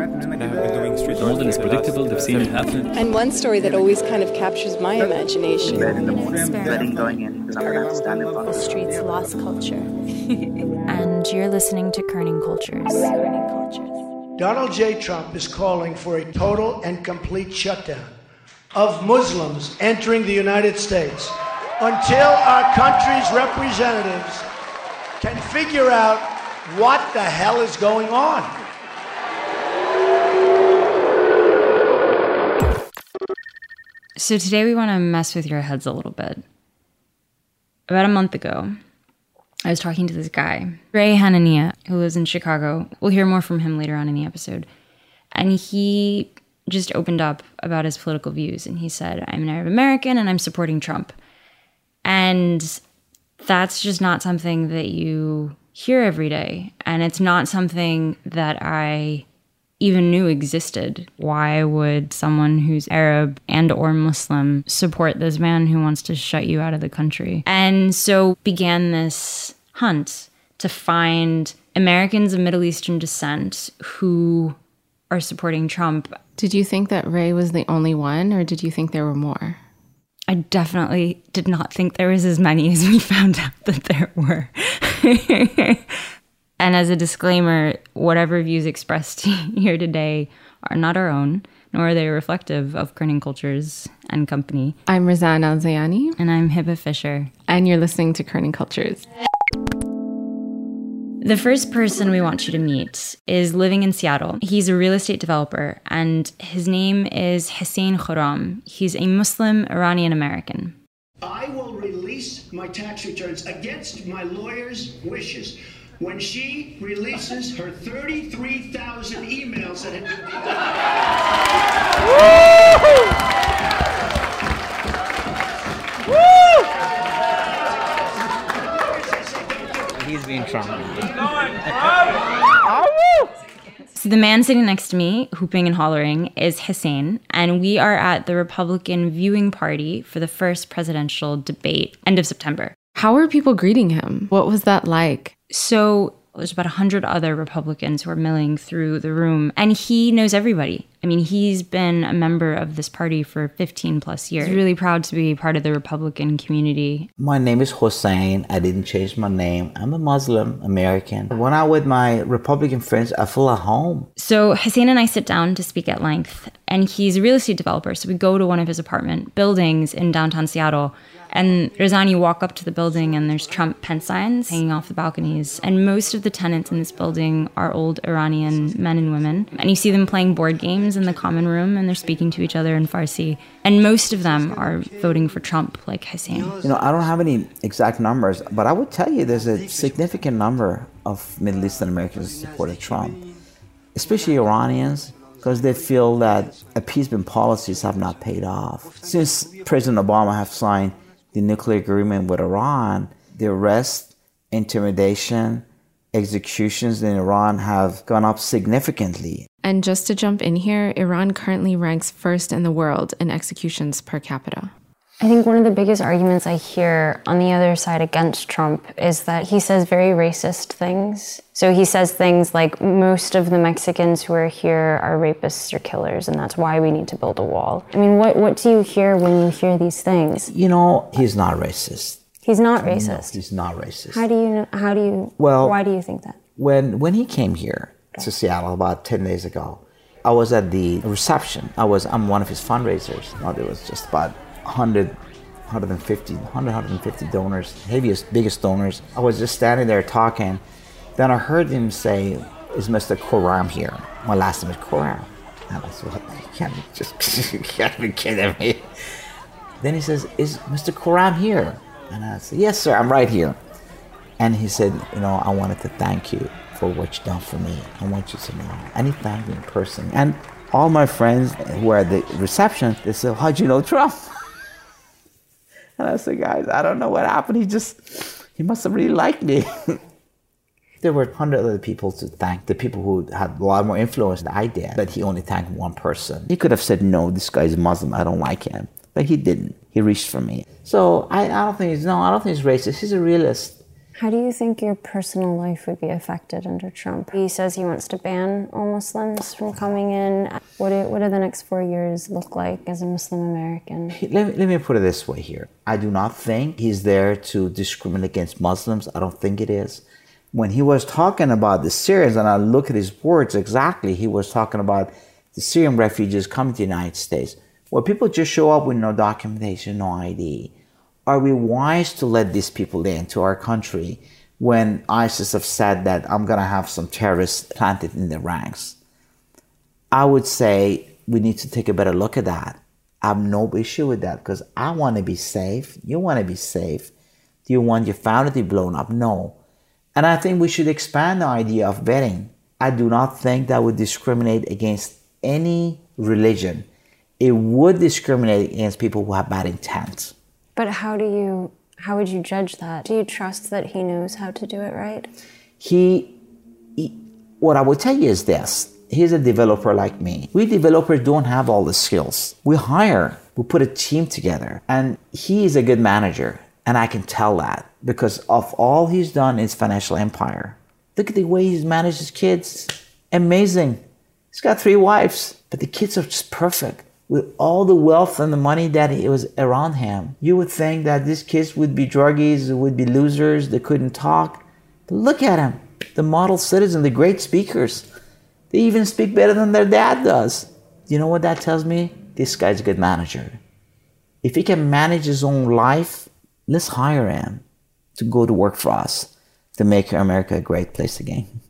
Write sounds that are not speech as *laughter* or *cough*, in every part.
and I have been doing street art. More predictable, they've seen it happen. And one story that always kind of captures my imagination. The morning, betting going in because I'm not standing The streets lost culture. *laughs* and you're listening to Kerning Cultures. Donald J. Trump is calling for a total and complete shutdown of Muslims entering the United States until our country's representatives can figure out what the hell is going on. So today we want to mess with your heads a little bit. About a month ago, I was talking to this guy, Ray Hanania, who lives in Chicago. We'll hear more from him later on in the episode. And he just opened up about his political views and he said, I'm an Arab American and I'm supporting Trump. And that's just not something that you hear every day. And it's not something that I even knew existed. Why would someone who's Arab and or Muslim support this man who wants to shut you out of the country? And so began this hunt to find Americans of Middle Eastern descent who are supporting Trump. Did you think that Ray was the only one or did you think there were more? I definitely did not think there was as many as we *laughs* found out that there were. *laughs* And as a disclaimer, whatever views expressed *laughs* here today are not our own, nor are they reflective of Kerning Cultures and Company. I'm Razan Al Zayani. And I'm Hebah Fisher. And you're listening to Kerning Cultures. The first person we want you to meet is living in Seattle. He's a real estate developer, and his name is Hussein Khurram. He's a Muslim Iranian American. I will release my tax returns against my lawyer's wishes when she releases her 33,000 emails that have been He's being Trump. So the man sitting next to me, hooping and hollering, is Hussein, and we are at the Republican viewing party for the first presidential debate, end of September. How were people greeting him? What was that like? So there's about 100 other Republicans who are milling through the room, and he knows everybody. I mean, he's been a member of this party for 15 plus years. He's really proud to be part of the Republican community. My name is Hussein. I didn't change my name. I'm a Muslim American. When I'm with my Republican friends, I feel at home. So Hussein and I sit down to speak at length, and he's a real estate developer. So we go to one of his apartment buildings in downtown Seattle and you walk up to the building and there's Trump Pence signs hanging off the balconies. And most of the tenants in this building are old Iranian men and women. And you see them playing board games in the common room and they're speaking to each other in Farsi. And most of them are voting for Trump, like Hussein. You know, I don't have any exact numbers, but I would tell you there's a significant number of Middle Eastern Americans who supported Trump, especially Iranians because they feel that appeasement policies have not paid off. Since President Obama have signed the nuclear agreement with Iran, the arrest, intimidation, executions in Iran have gone up significantly. And just to jump in here, Iran currently ranks first in the world in executions per capita. I think one of the biggest arguments I hear on the other side against Trump is that he says very racist things. So he says things like most of the Mexicans who are here are rapists or killers, and that's why we need to build a wall. I mean, what, what do you hear when you hear these things? You know, he's not racist. He's not racist. No, he's not racist. How do you how do you well why do you think that? When when he came here to Seattle about ten days ago, I was at the reception. I was I'm one of his fundraisers. Now there was just about 100 150 100 150 donors heaviest biggest donors. I was just standing there talking. Then i heard him say is mr Khurram here? My last name is Khurram and i said you can't just *laughs* you can't be kidding me. Then he says is mr Khurram here? And i said yes sir i'm right here. And he said you know i wanted to thank you for what you've done for me. I want you to know and he thanked me in person and all my friends who were at the reception they said how'd you know trump *laughs* and I said, guys, I don't know what happened. He just, he must have really liked me. *laughs* there were 100 other people to thank, the people who had a lot more influence than I did, but he only thanked one person. He could have said, no, this guy's Muslim, I don't like him. But he didn't. He reached for me. So I, I don't think he's, no, I don't think he's racist. He's a realist. How do you think your personal life would be affected under Trump? He says he wants to ban all Muslims from coming in. What do, what do the next four years look like as a Muslim American? Let, me, let me put it this way here. I do not think he's there to discriminate against Muslims. I don't think it is. When he was talking about the Syrians, and I look at his words exactly, he was talking about the Syrian refugees coming to the United States. Well, people just show up with no documentation, no ID are we wise to let these people into our country when ISIS have said that I'm going to have some terrorists planted in the ranks? I would say we need to take a better look at that. I have no issue with that because I want to be safe. You want to be safe. Do you want your family to be blown up? No. And I think we should expand the idea of vetting. I do not think that would discriminate against any religion. It would discriminate against people who have bad intent. But how do you how would you judge that? Do you trust that he knows how to do it right? He, he what I would tell you is this. He's a developer like me. We developers don't have all the skills. We hire, we put a team together, and he is a good manager. And I can tell that because of all he's done his financial empire. Look at the way he's managed his kids. Amazing. He's got three wives, but the kids are just perfect with all the wealth and the money that it was around him, you would think that these kids would be druggies, would be losers, they couldn't talk. But look at him, the model citizen, the great speakers. They even speak better than their dad does. You know what that tells me? This guy's a good manager. If he can manage his own life, let's hire him to go to work for us to make America a great place again.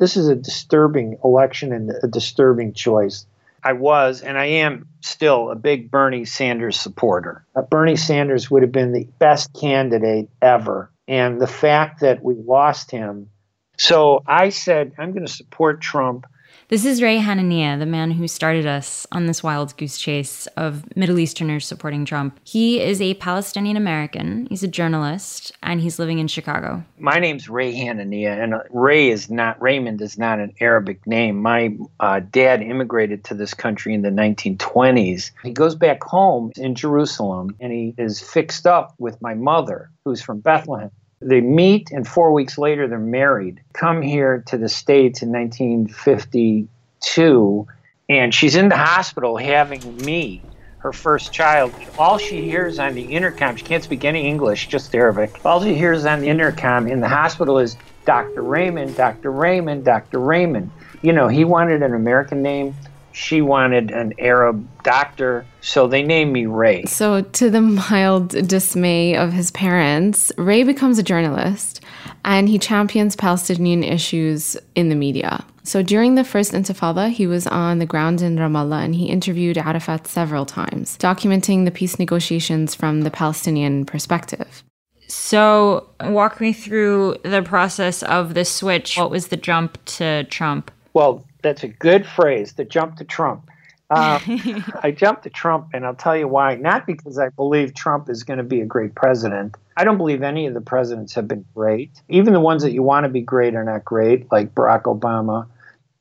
This is a disturbing election and a disturbing choice. I was, and I am still, a big Bernie Sanders supporter. Uh, Bernie Sanders would have been the best candidate ever. And the fact that we lost him. So I said, I'm going to support Trump this is Ray Hanania, the man who started us on this wild goose chase of Middle Easterners supporting Trump. He is a Palestinian American, he's a journalist, and he's living in Chicago. My name's Ray Hanania, and uh, Ray is not, Raymond is not an Arabic name. My uh, dad immigrated to this country in the 1920s. He goes back home in Jerusalem, and he is fixed up with my mother, who's from Bethlehem. They meet, and four weeks later, they're married. Come here to the States in 1952, and she's in the hospital having me, her first child. All she hears on the intercom, she can't speak any English, just Arabic. All she hears on the intercom in the hospital is Dr. Raymond, Dr. Raymond, Dr. Raymond. You know, he wanted an American name she wanted an Arab doctor, so they named me Ray. So, to the mild dismay of his parents, Ray becomes a journalist and he champions Palestinian issues in the media. So, during the first Intifada, he was on the ground in Ramallah and he interviewed Arafat several times, documenting the peace negotiations from the Palestinian perspective. So, walk me through the process of the switch. What was the jump to Trump? Well, that's a good phrase, the jump to Trump. Uh, *laughs* I jumped to Trump, and I'll tell you why. Not because I believe Trump is going to be a great president. I don't believe any of the presidents have been great. Even the ones that you want to be great are not great, like Barack Obama.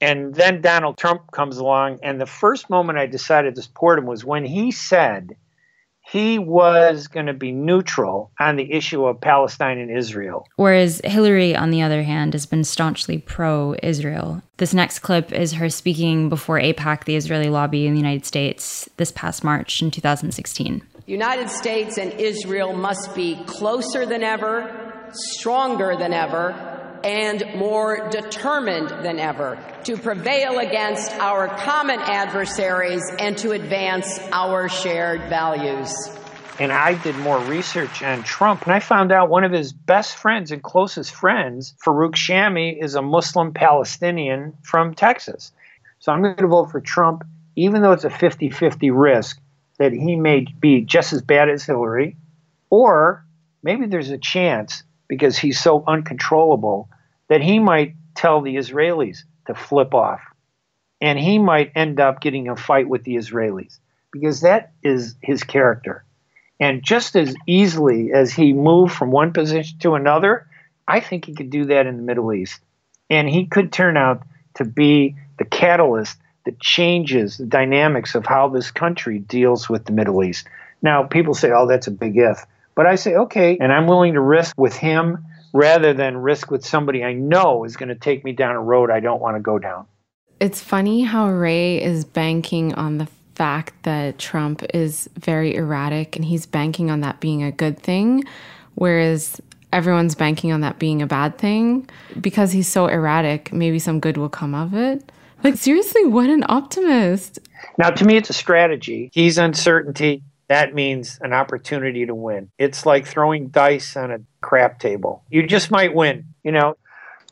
And then Donald Trump comes along, and the first moment I decided to support him was when he said – he was going to be neutral on the issue of Palestine and Israel. Whereas Hillary, on the other hand, has been staunchly pro Israel. This next clip is her speaking before AIPAC, the Israeli lobby in the United States, this past March in 2016. The United States and Israel must be closer than ever, stronger than ever, and more determined than ever to prevail against our common adversaries and to advance our shared values. And I did more research on Trump, and I found out one of his best friends and closest friends, Farouk Shami, is a Muslim Palestinian from Texas. So I'm going to vote for Trump, even though it's a 50 50 risk that he may be just as bad as Hillary, or maybe there's a chance because he's so uncontrollable that he might tell the Israelis to flip off. And he might end up getting a fight with the Israelis because that is his character. And just as easily as he moved from one position to another, I think he could do that in the Middle East. And he could turn out to be the catalyst that changes the dynamics of how this country deals with the Middle East. Now, people say, oh, that's a big if. But I say, okay, and I'm willing to risk with him rather than risk with somebody I know is going to take me down a road I don't want to go down. It's funny how Ray is banking on the fact that Trump is very erratic and he's banking on that being a good thing, whereas everyone's banking on that being a bad thing. Because he's so erratic, maybe some good will come of it. Like, seriously, what an optimist. Now, to me, it's a strategy. He's uncertainty. That means an opportunity to win. It's like throwing dice on a crap table. You just might win, you know?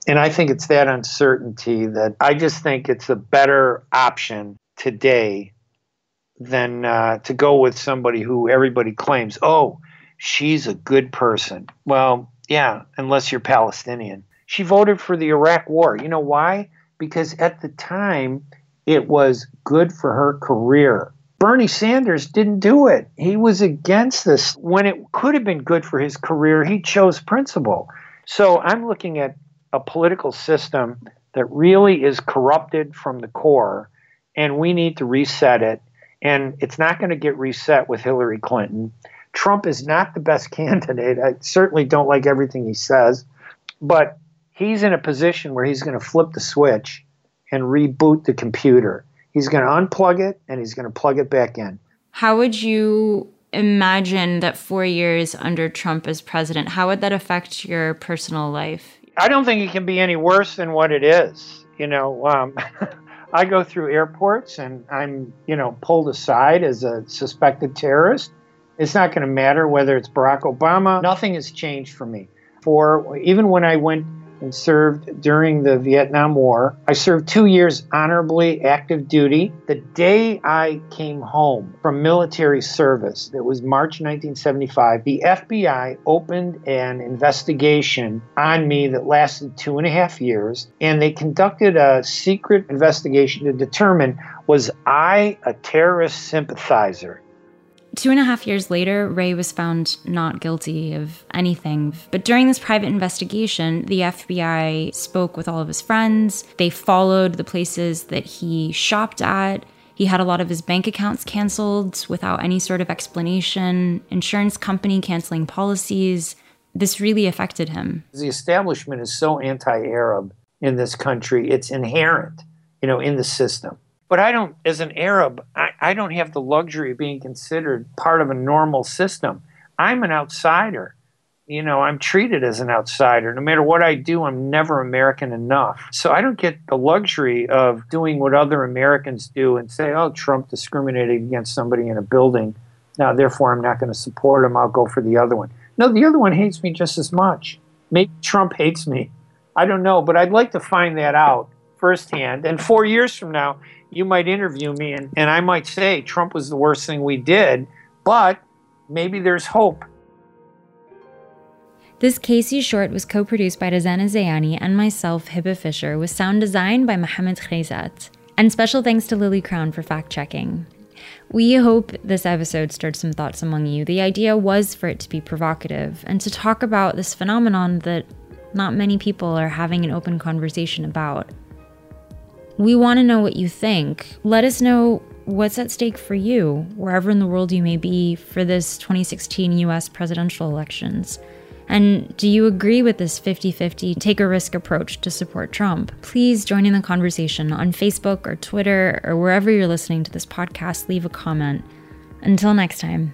And I think it's that uncertainty that I just think it's a better option today than uh, to go with somebody who everybody claims, oh, she's a good person. Well, yeah, unless you're Palestinian. She voted for the Iraq War. You know why? Because at the time, it was good for her career. Bernie Sanders didn't do it. He was against this. When it could have been good for his career, he chose principle. So I'm looking at a political system that really is corrupted from the core, and we need to reset it. And it's not going to get reset with Hillary Clinton. Trump is not the best *laughs* candidate. I certainly don't like everything he says, but he's in a position where he's going to flip the switch and reboot the computer. He's going to unplug it and he's going to plug it back in. How would you imagine that four years under Trump as president, how would that affect your personal life? I don't think it can be any worse than what it is. You know, um, *laughs* I go through airports and I'm, you know, pulled aside as a suspected terrorist. It's not going to matter whether it's Barack Obama. Nothing has changed for me. For even when I went and served during the Vietnam War. I served two years honorably active duty. The day I came home from military service, it was March 1975, the FBI opened an investigation on me that lasted two and a half years, and they conducted a secret investigation to determine was I a terrorist sympathizer? Two and a half years later, Ray was found not guilty of anything. But during this private investigation, the FBI spoke with all of his friends. They followed the places that he shopped at. He had a lot of his bank accounts canceled without any sort of explanation, insurance company canceling policies. This really affected him. The establishment is so anti Arab in this country, it's inherent, you know, in the system. But I don't, as an Arab, I, I don't have the luxury of being considered part of a normal system. I'm an outsider. You know, I'm treated as an outsider. No matter what I do, I'm never American enough. So I don't get the luxury of doing what other Americans do and say, oh, Trump discriminated against somebody in a building. Now, therefore, I'm not going to support him. I'll go for the other one. No, the other one hates me just as much. Maybe Trump hates me. I don't know, but I'd like to find that out firsthand. And four years from now, you might interview me and, and I might say Trump was the worst thing we did, but maybe there's hope. This Casey short was co produced by Razan Al Zayani and myself, Hebah Fisher, with sound design by Mohammed Khezat. And special thanks to Lily Crown for fact checking. We hope this episode stirred some thoughts among you. The idea was for it to be provocative and to talk about this phenomenon that not many people are having an open conversation about. We want to know what you think. Let us know what's at stake for you, wherever in the world you may be, for this 2016 US presidential elections. And do you agree with this 50 50 take a risk approach to support Trump? Please join in the conversation on Facebook or Twitter or wherever you're listening to this podcast. Leave a comment. Until next time.